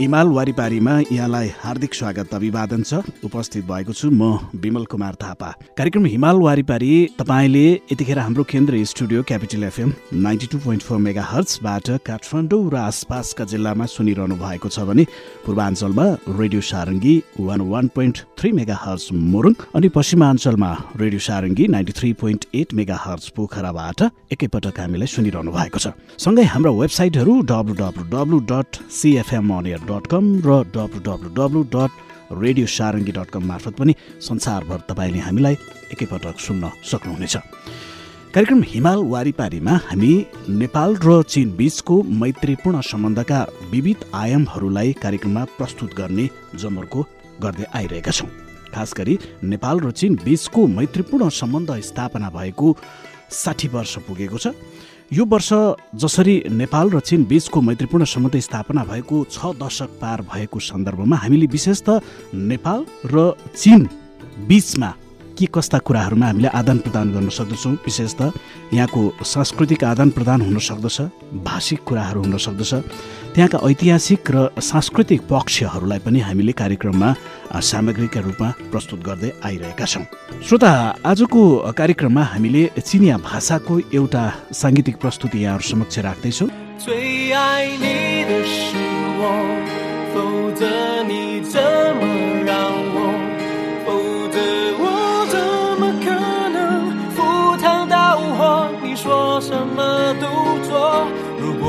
हिमाल वारिपारीमा यहाँलाई हार्दिक स्वागत अभिवादन छ। उपस्थित भएको छु म विमल कुमार थापा। कार्यक्रम हिमाल वारिपारी तपाईँले यतिखेर हाम्रो केन्द्रीय studio capital FM ninety two point four mega हर्चबाट Kathmandu र आसपासका जिल्लामा सुनिरहनु भएको छ भने पूर्वाञ्चलमा radio Sarangi one one point three megahertz Morang अनि पश्चिमाञ्चलमा radio Sarangi ninety three point eight megahertz पोखराबाट एकैपटक हामीलाई सुनिरहनु भएको छ। सँगै हाम्रो वेबसाइटहरू W W W dot CFM on air dot com र W W W dot radio Sarangi dot com मार्फत पनि संसारभर तपाईँले हामीलाई एकैपटक सुन्न सक्नुहुनेछ। कार्यक्रम हिमाल वारिपारीमा हामी नेपाल र चीन बीचको मैत्रीपूर्ण सम्बन्धका विविध आयामहरूलाई कार्यक्रममा प्रस्तुत गर्ने जमर्को गर्दै आइरहेका छौँ। खास गरी नेपाल र चीन बीचको मैत्रीपूर्ण सम्बन्ध स्थापना भएको साठी वर्ष पुगेको छ। यो वर्ष जसरी नेपाल र चीन बीचको मैत्रीपूर्ण सम्बन्ध स्थापना भएको छ दशक पार भएको सन्दर्भमा हामीले विशेष त नेपाल र चीन बीचमा के कस्ता कुराहरूमा हामीले आदान प्रदान गर्न सक्दछौँ? विशेष त यहाँको सांस्कृतिक आदान प्रदान हुन सक्दछ भाषिक कुराहरू हुन सक्दछ। त्यहाँका ऐतिहासिक र सांस्कृतिक पक्षहरूलाई पनि हामीले कार्यक्रममा सामग्रीका रूपमा प्रस्तुत गर्दै आइरहेका छौँ। श्रोता आजको कार्यक्रममा हामीले चिनिया भाषाको एउटा साङ्गीतिक प्रस्तुति यहाँहरू समक्ष राख्दैछौँ।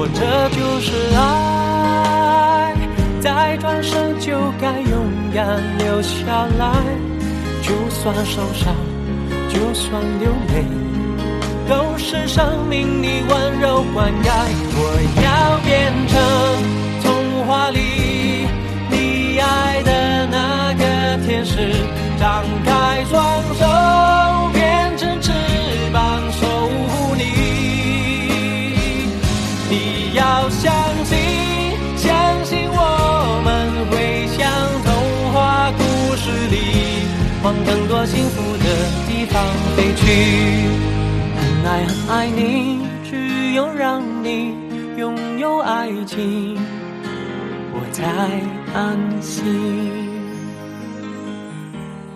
这就是爱，再转身就该勇敢留下来。就算受伤，就算流泪，都是生命里温柔灌溉。我要变成童话里你爱的那个天使，张开双手。去。很爱很爱你，只有让你拥有爱情，我才安心。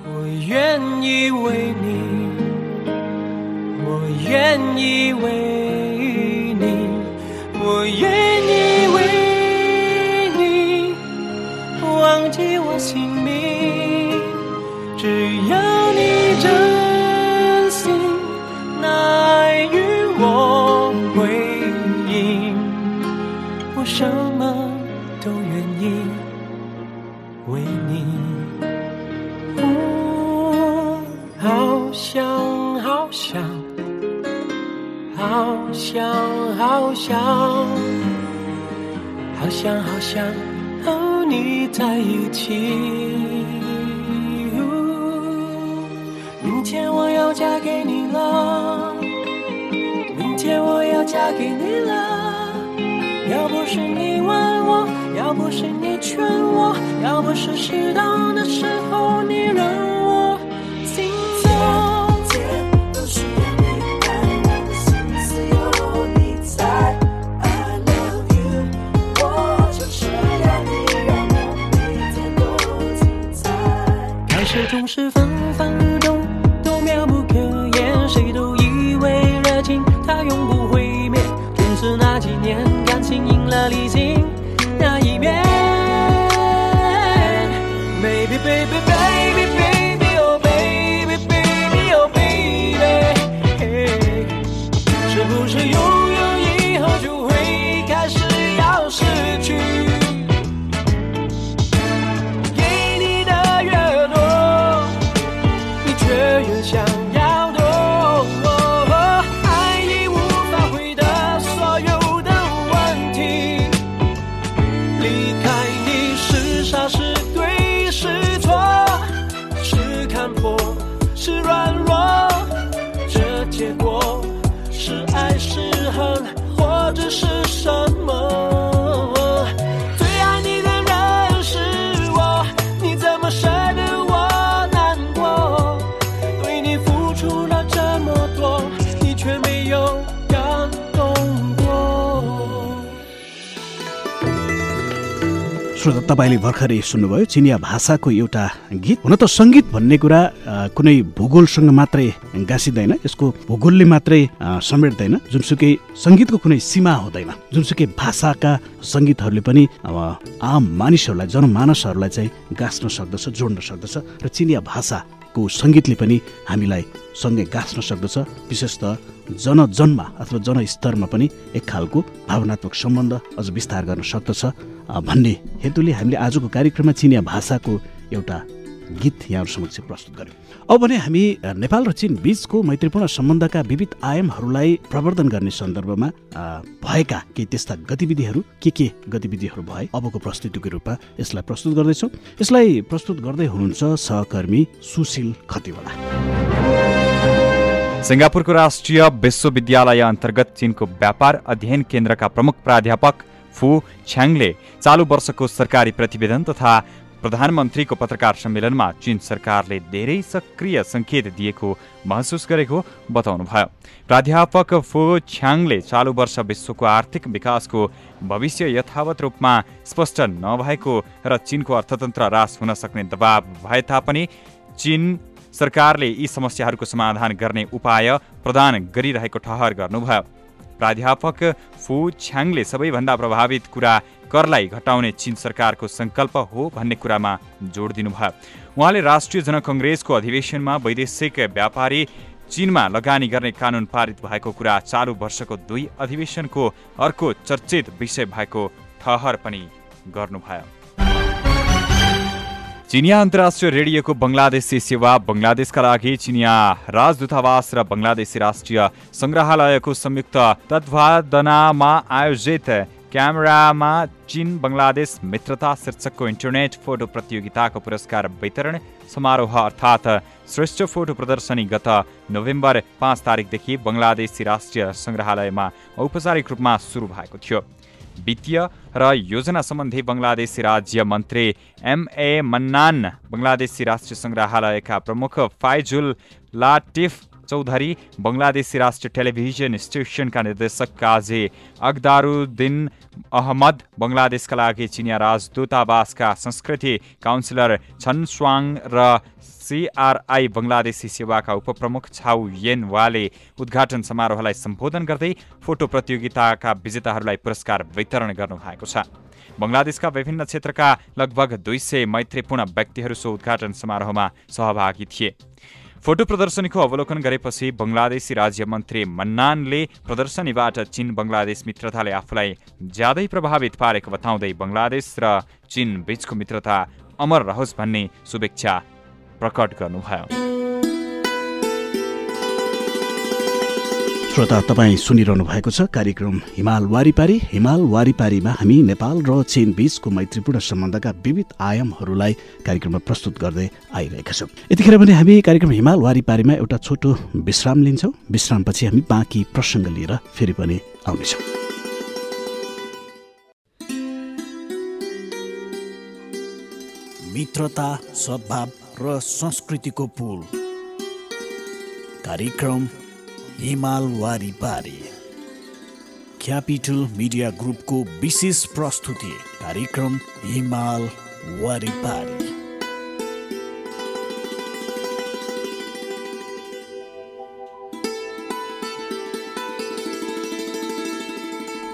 我愿意为你，我愿意为你，我愿意为你忘记我姓想，好想好想和你在一起。明天我要嫁给你了，明天我要嫁给你了。要不是你问我，要不是你劝我，要不是适当的时候你让时钟是分分钟 श्रोता तपाईँले भर्खरै सुन्नुभयो चिनिया भाषाको एउटा गीत। हुन त सङ्गीत भन्ने कुरा कुनै भूगोलसँग मात्रै गाँसिँदैन यसको भूगोलले मात्रै समेट्दैन। जुनसुकै सङ्गीतको कुनै सीमा हुँदैन। जुनसुकै भाषाका सङ्गीतहरूले पनि आम मानिसहरूलाई जनमानसहरूलाई चाहिँ गाँच्न सक्दछ जोड्न सक्दछ र चिनिया भाषाको सङ्गीतले पनि हामीलाई सँगै गाँच्न सक्दछ। विशेष त जनजनमा अथवा जनस्तरमा पनि एक खालको भावनात्मक सम्बन्ध अझ विस्तार गर्न सक्दछ भन्ने हेतुले हामीले आजको कार्यक्रममा चिनिया भाषाको एउटा गीत यहाँहरू समक्ष प्रस्तुत गर्यौँ। अब भने हामी नेपाल र चीन बीचको मैत्रीपूर्ण सम्बन्धका विविध आयामहरूलाई प्रवर्धन गर्ने सन्दर्भमा भएका केही त्यस्ता गतिविधिहरू के के गतिविधिहरू भए अबको प्रस्तुतिको रूपमा यसलाई प्रस्तुत गर्दैछौँ। यसलाई प्रस्तुत गर्दै हुनुहुन्छ सहकर्मी सुशील खतिवला। सिङ्गापुरको राष्ट्रिय विश्वविद्यालय अन्तर्गत चिनको व्यापार अध्ययन केन्द्रका प्रमुख प्राध्यापक फु छ्याङले चालु वर्षको सरकारी प्रतिवेदन तथा प्रधानमन्त्रीको पत्रकार सम्मेलनमा चीन सरकारले धेरै सक्रिय सङ्केत दिएको महसुस गरेको बताउनुभयो। प्राध्यापक फो छ्याङले चालु वर्ष विश्वको आर्थिक विकासको भविष्य यथावत रूपमा स्पष्ट नभएको र चिनको अर्थतन्त्र रास हुन सक्ने दबाव भए तापनि चीन सरकारले यी समस्याहरूको समाधान गर्ने उपाय प्रदान गरिरहेको ठहर गर्नुभयो। प्राध्यापक फु छ्याङले सबैभन्दा प्रभावित कुरा करलाई घटाउने चीन सरकारको सङ्कल्प हो भन्ने कुरामा जोड दिनुभयो। उहाँले राष्ट्रिय जनकङ्ग्रेसको अधिवेशनमा वैदेशिक व्यापारी चीनमा लगानी गर्ने कानुन पारित भएको कुरा चालु वर्षको दुई अधिवेशनको अर्को चर्चित विषय भएको ठहर पनि गर्नुभयो। चिनिया अन्तर्राष्ट्रिय रेडियोको बङ्गलादेशी सेवा बङ्गलादेशका लागि चिनिया राजदूतावास र बङ्गलादेशी राष्ट्रिय सङ्ग्रहालयको संयुक्त तत्वावधानमा आयोजित क्यामेरामा चिन बङ्गलादेश मित्रता शीर्षकको इन्टरनेट फोटो प्रतियोगिताको पुरस्कार वितरण समारोह अर्थात् श्रेष्ठ फोटो प्रदर्शनी गत नोभेम्बर पाँच तारिकदेखि बङ्गलादेशी राष्ट्रिय सङ्ग्रहालयमा औपचारिक रूपमा सुरु भएको थियो। वित्तीय र योजना सम्बन्धी बङ्गलादेशी राज्य मन्त्री एमए मन्नान बङ्गलादेशी राष्ट्रिय सङ्ग्रहालयका प्रमुख फाइजुल लाटिफ चौधरी बङ्गलादेशी राष्ट्रिय टेलिभिजन स्टेसनका निर्देशक काजी अगदारुद्दिन अहमद बङ्गलादेशका लागि चिनिया राजदूतावासका संस्कृति काउन्सिलर छन स्वाङ र सिआरआई बङ्गलादेशी सेवाका उपप्रमुख छाउ येन वाले उद्घाटन समारोहलाई सम्बोधन गर्दै फोटो प्रतियोगिताका विजेताहरूलाई पुरस्कार वितरण गर्नुभएको छ बङ्गलादेशका विभिन्न क्षेत्रका लगभग दुई सय मैत्रीपूर्ण व्यक्तिहरू सो उद्घाटन समारोहमा सहभागी थिए फोटो प्रदर्शनीको अवलोकन गरेपछि बङ्गलादेशी राज्य मन्त्री मन्नानले प्रदर्शनीबाट चीन बङ्गलादेश मित्रताले आफूलाई ज्यादै प्रभावित पारेको बताउँदै बङ्गलादेश र चीन बीचको मित्रता अमर रहोस् भन्ने शुभेच्छा प्रकट गर्नुभयो। श्रोता तपाईँ सुनिरहनु भएको छ कार्यक्रम हिमाल वारिपारी। हिमाल वारिपारीमा हामी नेपाल र चीन बीचको मैत्रीपूर्ण सम्बन्धका विविध आयामहरूलाई कार्यक्रममा प्रस्तुत गर्दै आइरहेका छौँ। यतिखेर भने हामी कार्यक्रम हिमाल वारिपारीमा एउटा छोटो विश्राम लिन्छौँ। विश्रामपछि हामी बाँकी प्रसङ्ग लिएर फेरि पनि आउनेछौँ। मित्रता सद्भाव र संस्कृतिको पुल। कार्यक्रम हिमाल वारिपारी। क्यापिटल मिडिया ग्रुपको विशेष प्रस्तुति कार्यक्रम हिमाल वारिपारी।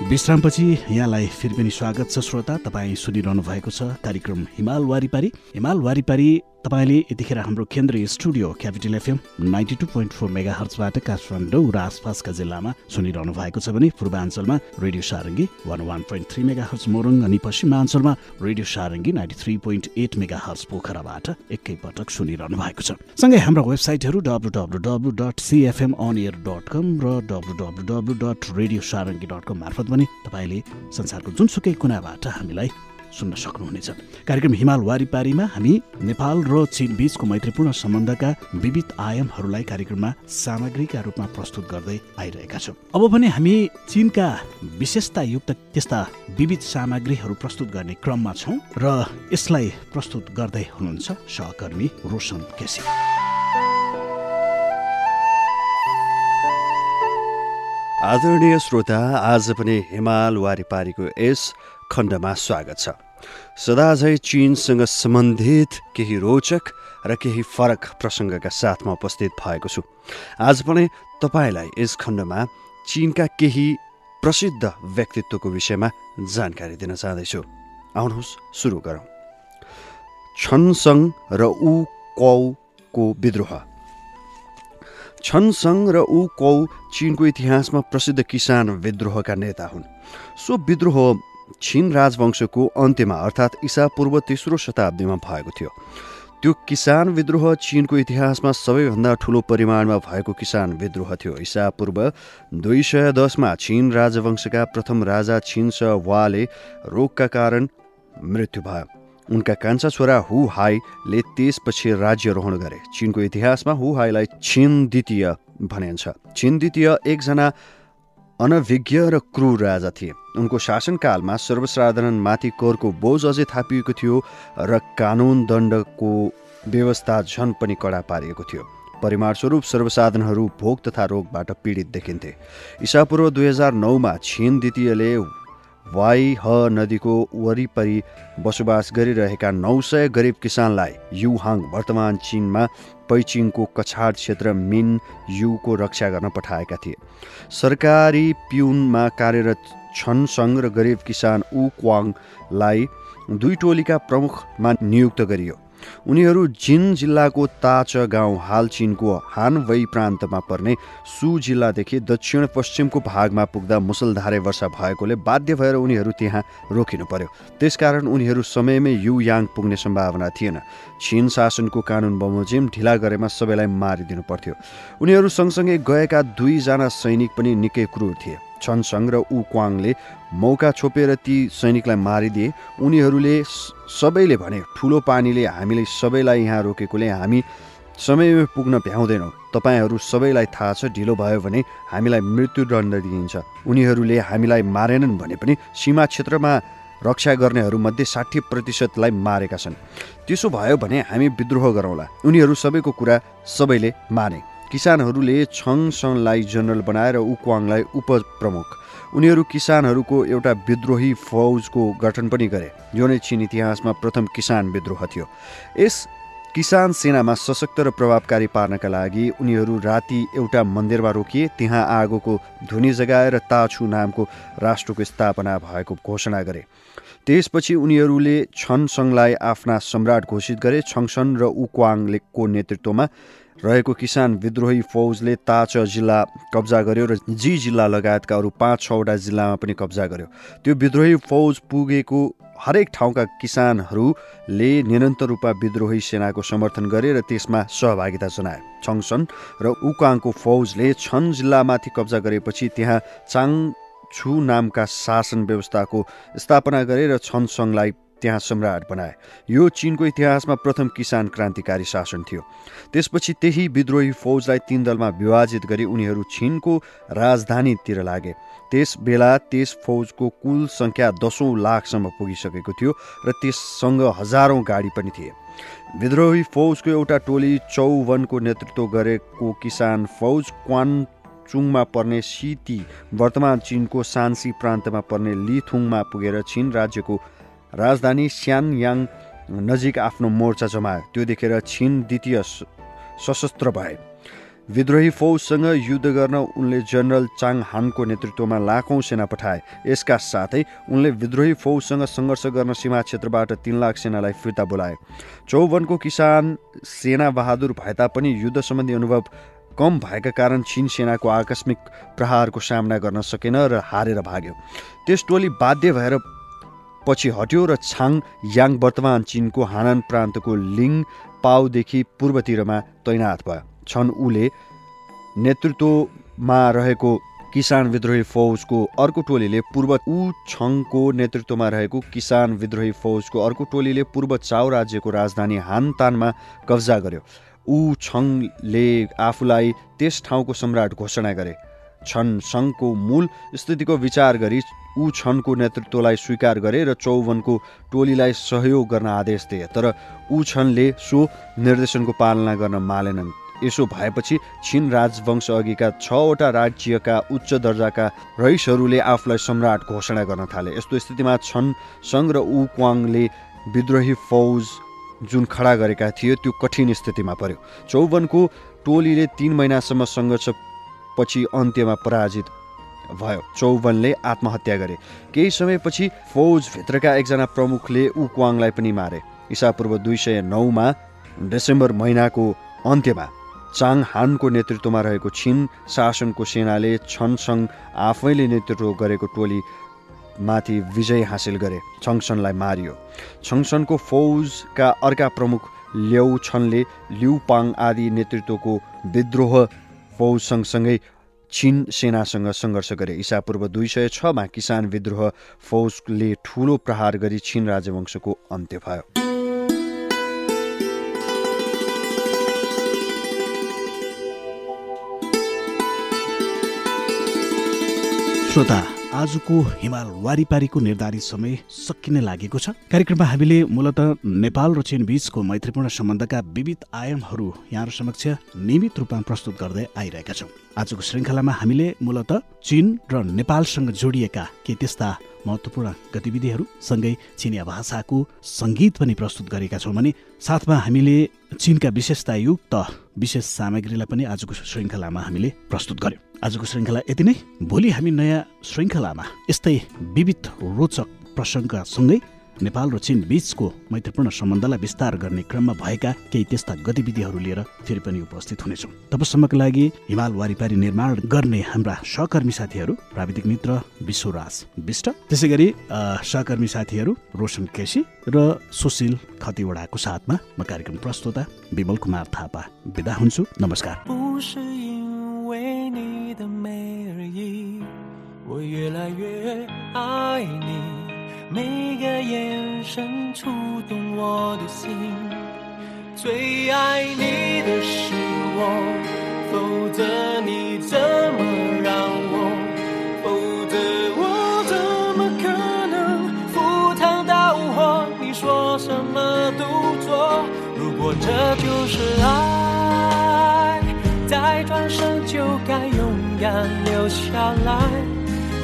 विश्रामपछि यहाँलाई फेरि पनि स्वागत छ श्रोता। तपाईँ सुनिरहनु भएको छ कार्यक्रम हिमाल वारिपारी। हिमाल वारिपारी तपाईँले यतिखेर हाम्रो केन्द्रीय studio capital FM ninety two point four mega हर्चबाट Kathmandu र आसपासका जिल्लामा सुनिरहनु भएको छ भने पूर्वाञ्चलमा radio Sarangi one one point three megahertz Morang अनि पश्चिमाञ्चलमा radio Sarangi ninety three point eight megahertz पोखराबाट एकैपटक सुनिरहनु भएको छ। सँगै हाम्रो वेबसाइटहरू W W W dot CFM on air dot com र W W W dot radio Sarangi dot com मार्फत पनि तपाईँले संसारको जुनसुकै कुनाबाट हामीलाई सुन्न सक्नुहुनेछ। कार्यक्रम हिमाल वारिपारीमा हामी नेपाल र चीन बीचको मैत्रीपूर्ण सम्बन्धका विविध आयामहरूलाई कार्यक्रममा सामग्रीका रूपमा प्रस्तुत गर्दै आइरहेका छौँ। अब पनि हामी चीनका विशेषतायुक्त त्यस्ता विविध सामग्रीहरू प्रस्तुत गर्ने क्रममा छौँ र यसलाई प्रस्तुत गर्दै हुनुहुन्छ सहकर्मी रोशन केसी। आदरणीय श्रोता आज पनि हिमाल वारिपारीको यस खण्डमा स्वागत छ। सदाझै चिनसँग सम्बन्धित केही रोचक र केही फरक प्रसङ्गका साथमा उपस्थित भएको छु। आज पनि तपाईँलाई यस खण्डमा चिनका केही प्रसिद्ध व्यक्तित्वको विषयमा जानकारी दिन चाहँदैछु। आउनुहोस् सुरु गरौँ। छनसङ र ऊ कौको विद्रोह। छनसङ र ऊ कौ चिनको इतिहासमा प्रसिद्ध किसान विद्रोहका नेता हुन्। सो विद्रोह छिन राजवंशको अन्त्यमा अर्थात् ईसा पूर्व तेस्रो शताब्दीमा भएको थियो। त्यो किसान विद्रोह चिनको इतिहासमा सबैभन्दा ठुलो परिमाणमा भएको किसान विद्रोह थियो। ईसा पूर्व दुई सय दसमा छिन राजवंशका प्रथम राजा छिन्स वाले रोगका कारण मृत्यु भयो। उनका कान्छा छोरा हु हाईले त्यसपछि राज्यरोहण गरे। चिनको इतिहासमा हु हाईलाई छिन द्वितीय भनिन्छ। छिन द्वितीय एकजना अनभिज्ञ र क्रूर राजा थिए। उनको शासनकालमा सर्वसाधारणमाथि करको बोझ अझै थापिएको थियो र कानुन दण्डको व्यवस्था झन पनि कडा पारिएको थियो। परिमाणस्वरूप सर्वसाधारणहरू भोग तथा रोगबाट पीडित देखिन्थे। इसापूर्व दुई हजार नौमा छिन द्वितीयले वाइ ह नदीको वरिपरि बसोबास गरिरहेका नौ सय गरिब किसानलाई युहाङ वर्तमान चिनमा पैचिङको कछाड क्षेत्र मिन युको रक्षा गर्न पठाएका थिए। सरकारी पिउनमा कार्यरत छनसङ र गरिब किसान ऊ क्वाङलाई दुई टोलीका प्रमुखमा नियुक्त गरियो। उनीहरू जिन जिल्लाको ताच गाउँ हाल चिनको हानवै प्रान्तमा पर्ने सु जिल्लादेखि दक्षिण पश्चिमको भागमा पुग्दा मुसलधारे वर्षा भएकोले बाध्य भएर उनीहरू त्यहाँ रोकिनु पर्यो। त्यसकारण उनीहरू समयमै युयाङ पुग्ने सम्भावना थिएन। छिन शासनको कानुन बमोजिम ढिला गरेमा सबैलाई मारिदिनु पर्थ्यो। उनीहरू सँगसँगै गएका दुईजना सैनिक पनि निकै क्रूर थिए। छनसङ र ऊ क्वाङले मौका छोपेर ती सैनिकलाई मारिदिए। उनीहरूले सबैले भने ठुलो पानीले हामीलाई सबैलाई यहाँ रोकेकोले हामी समयमै पुग्न भ्याउँदैनौँ। तपाईँहरू सबैलाई थाहा छ ढिलो भयो भने हामीलाई मृत्युदण्ड दिइन्छ। उनीहरूले हामीलाई मारेनन् भने पनि सीमा क्षेत्रमा रक्षा गर्नेहरूमध्ये साठी प्रतिशतलाई मारेका छन्। त्यसो भयो भने हामी विद्रोह गरौँला। उनीहरू सबैको कुरा सबैले माने। किसानहरूले छङसङलाई जनरल बनाएर उक्वाङलाई उपप्रमुख। उनीहरू किसानहरूको एउटा विद्रोही फौजको गठन पनि गरे। यो नै चिन इतिहासमा प्रथम किसान विद्रोह थियो। यस किसान सेनामा सशक्त र प्रभावकारी पार्नका लागि उनीहरू राति एउटा मन्दिरमा रोकिए त्यहाँ आगोको धुनी जगाएर ताछु नामको राष्ट्रको स्थापना भएको घोषणा गरे। त्यसपछि उनीहरूले छनसङलाई आफ्ना सम्राट घोषित गरे। छङसन र उक्वाङलेको नेतृत्वमा रहेको किसान विद्रोही फौजले ताच जिल्ला कब्जा गर्यो र जी जिल्ला लगायतका अरू पाँच छवटा जिल्लामा पनि कब्जा गर्यो। त्यो विद्रोही फौज पुगेको हरेक ठाउँका किसानहरूले निरन्तर रूपमा विद्रोही सेनाको समर्थन गरे र त्यसमा सहभागिता जनाए। छङसन र उकाङको फौजले छन जिल्लामाथि कब्जा गरेपछि त्यहाँ चाङ छु नामका शासन व्यवस्थाको स्थापना गरे र छनसङलाई त्यहाँ सम्राट बनाए। यो चिनको इतिहासमा प्रथम किसान क्रान्तिकारी शासन थियो। त्यसपछि त्यही विद्रोही फौजलाई तीन दलमा विभाजित गरी उनीहरू छिनको राजधानीतिर लागे। त्यस बेला त्यस फौजको कुल सङ्ख्या दसौँ लाखसम्म पुगिसकेको थियो र त्यससँग हजारौँ गाडी पनि थिए। विद्रोही फौजको एउटा टोली चौवनको नेतृत्व गरेको किसान फौज क्वान चुङमा पर्ने सिटी वर्तमान चिनको सान्सी प्रान्तमा पर्ने लिथुङमा पुगेर चिन राज्यको राजधानी स्यानयाङ नजिक आफ्नो मोर्चा जमायो। त्यो देखेर छिन द्वितीय सशस्त्र भए। विद्रोही फौजसँग युद्ध गर्न उनले जनरल चाङ हानको नेतृत्वमा लाखौँ सेना पठाए। यसका साथै उनले विद्रोही फौजसँग सङ्घर्ष गर्न सीमा क्षेत्रबाट तिन लाख सेनालाई फिर्ता बोलाए। चौवनको किसान सेना बहादुर भए तापनि युद्ध सम्बन्धी अनुभव कम भएका कारण चिन सेनाको आकस्मिक प्रहारको सामना गर्न सकेन र हारेर भाग्यो। त्यस टोली बाध्य भएर पछि हट्यो र छाङ याङ वर्तमान चिनको हानन प्रान्तको लिङ पाउदेखि पूर्वतिरमा तैनात भयो। छन् उले नेतृत्वमा रहेको किसान विद्रोही फौजको अर्को टोलीले पूर्व ऊ छङको नेतृत्वमा रहेको किसान विद्रोही फौजको अर्को टोलीले पूर्व चाउ राज्यको राजधानी हानतानमा कब्जा गर्यो। ऊ छङले आफूलाई त्यस ठाउँको सम्राट घोषणा गरे। छन् सङ्घको मूल स्थितिको विचार गरी ऊ छनको नेतृत्वलाई स्वीकार गरे र चौवनको टोलीलाई सहयोग गर्न आदेश दिए तर ऊ छनले सो निर्देशनको पालना गर्न मानेनन् यसो भएपछि छिन राजवंश अघिका छवटा राज्यका उच्च दर्जाका रइसहरूले आफूलाई सम्राट घोषणा गर्न थाले। यस्तो स्थितिमा छन सङ्घ र ऊ क्वाङले विद्रोही फौज जुन खडा गरेका थिए त्यो कठिन स्थितिमा पर्यो। चौवनको टोलीले तिन महिनासम्म सङ्घर्ष पछि अन्त्यमा पराजित भयो। चौवनले आत्महत्या गरे। केही समयपछि फौजभित्रका एकजना प्रमुखले उक्वाङलाई पनि मारे। इसापूर्व दुई सय नौमा डिसेम्बर महिनाको अन्त्यमा चाङ हानको नेतृत्वमा रहेको छिन शासनको सेनाले छनसङ आफैले नेतृत्व गरेको टोली माथि विजय हासिल गरे। छङसनलाई मारियो। छङसनको फौजका अर्का प्रमुख ल्याउ छनले लिउपाङ आदि नेतृत्वको विद्रोह फौज सँगसँगै चिन सेनासँग सङ्घर्ष गरे। इसापूर्व दुई सय छमा किसान विद्रोह फौजले ठूलो प्रहार गरी छिन राजवंशको अन्त्य भयो। श्रोता आजको हिमाल वारिपारीको निर्धारित समय सकिने लागेको छ। कार्यक्रममा हामीले मूलत नेपाल र चीन बीचको मैत्रीपूर्ण सम्बन्धका विविध आयामहरू यहाँहरू समक्ष नियमित रूपमा प्रस्तुत गर्दै आइरहेका छौँ। आजको श्रृङ्खलामा हामीले मूलत चीन र नेपालसँग जोडिएका के त्यस्ता महत्त्वपूर्ण गतिविधिहरू सँगै चिनिया भाषाको सङ्गीत पनि प्रस्तुत गरेका छौँ भने साथमा हामीले चिनका विशेषतायुक्त विशेष सामग्रीलाई पनि आजको श्रृङ्खलामा हामीले प्रस्तुत गर्यौँ। आजको श्रृङ्खला यति नै। भोलि हामी नयाँ श्रृङ्खलामा यस्तै विविध रोचक प्रसङ्गसँगै नेपाल र चीन बीचको मैत्रीपूर्ण सम्बन्धलाई विस्तार गर्ने क्रममा भएका केही त्यस्ता गतिविधिहरू लिएर फेरि पनि उपस्थित हुनेछौँ। तबसम्मको लागि हिमाल वारिपारी निर्माण गर्ने हाम्रा सहकर्मी साथीहरू प्राविधिक मित्र विश्वराज विष्ट। त्यसै गरी सहकर्मी साथीहरू रोशन केसी र सुशील खतिवडाको साथमा म कार्यक्रम प्रस्तुता विमल कुमार थापा बिदा हुन्छु। नमस्कार। 的美而已我越来越爱你，每个眼神触动我的心。最爱你的是我，否则你怎么让我？否则我怎么可能赴汤蹈火？你说什么都做。如果这就是爱，留下来。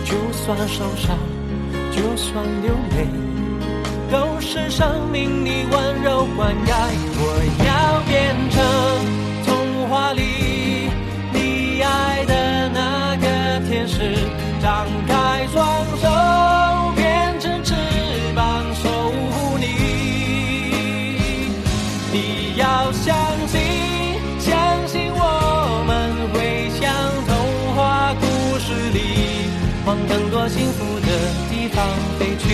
就算受伤，就算流泪，都是生命里温柔灌溉。我要变成童话里你爱的那个天使，长地方飞去。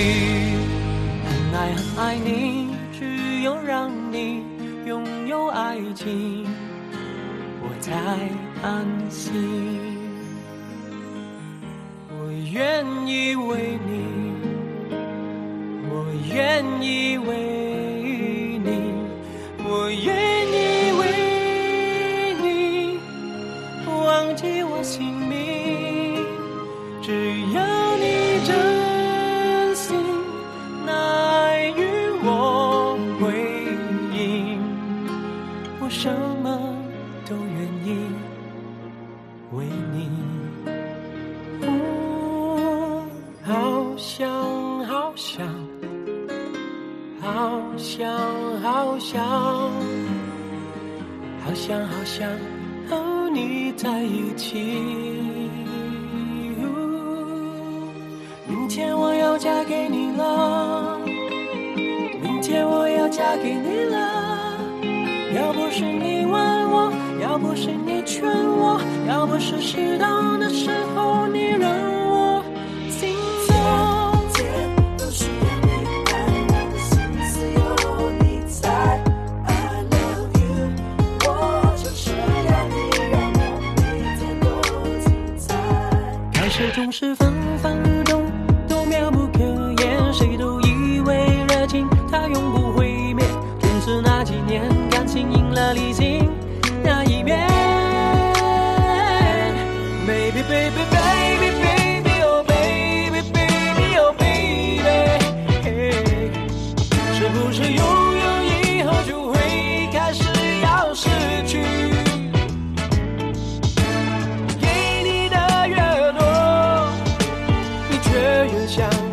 很爱很爱你，只有让你拥有爱情，我才安心。我愿意为你，我愿意为你，我愿意为你忘记我心为你。我好想好想，好想好想，好想好想和你在一起。明天我要嫁给你了，明天我要嫁给你了。要不是你问，要不是你劝我，要不是适当的时候你让我心动。天都需要你爱，我的心思有你在。I love you，我就是要你让我每天都精彩。开始总是分。就像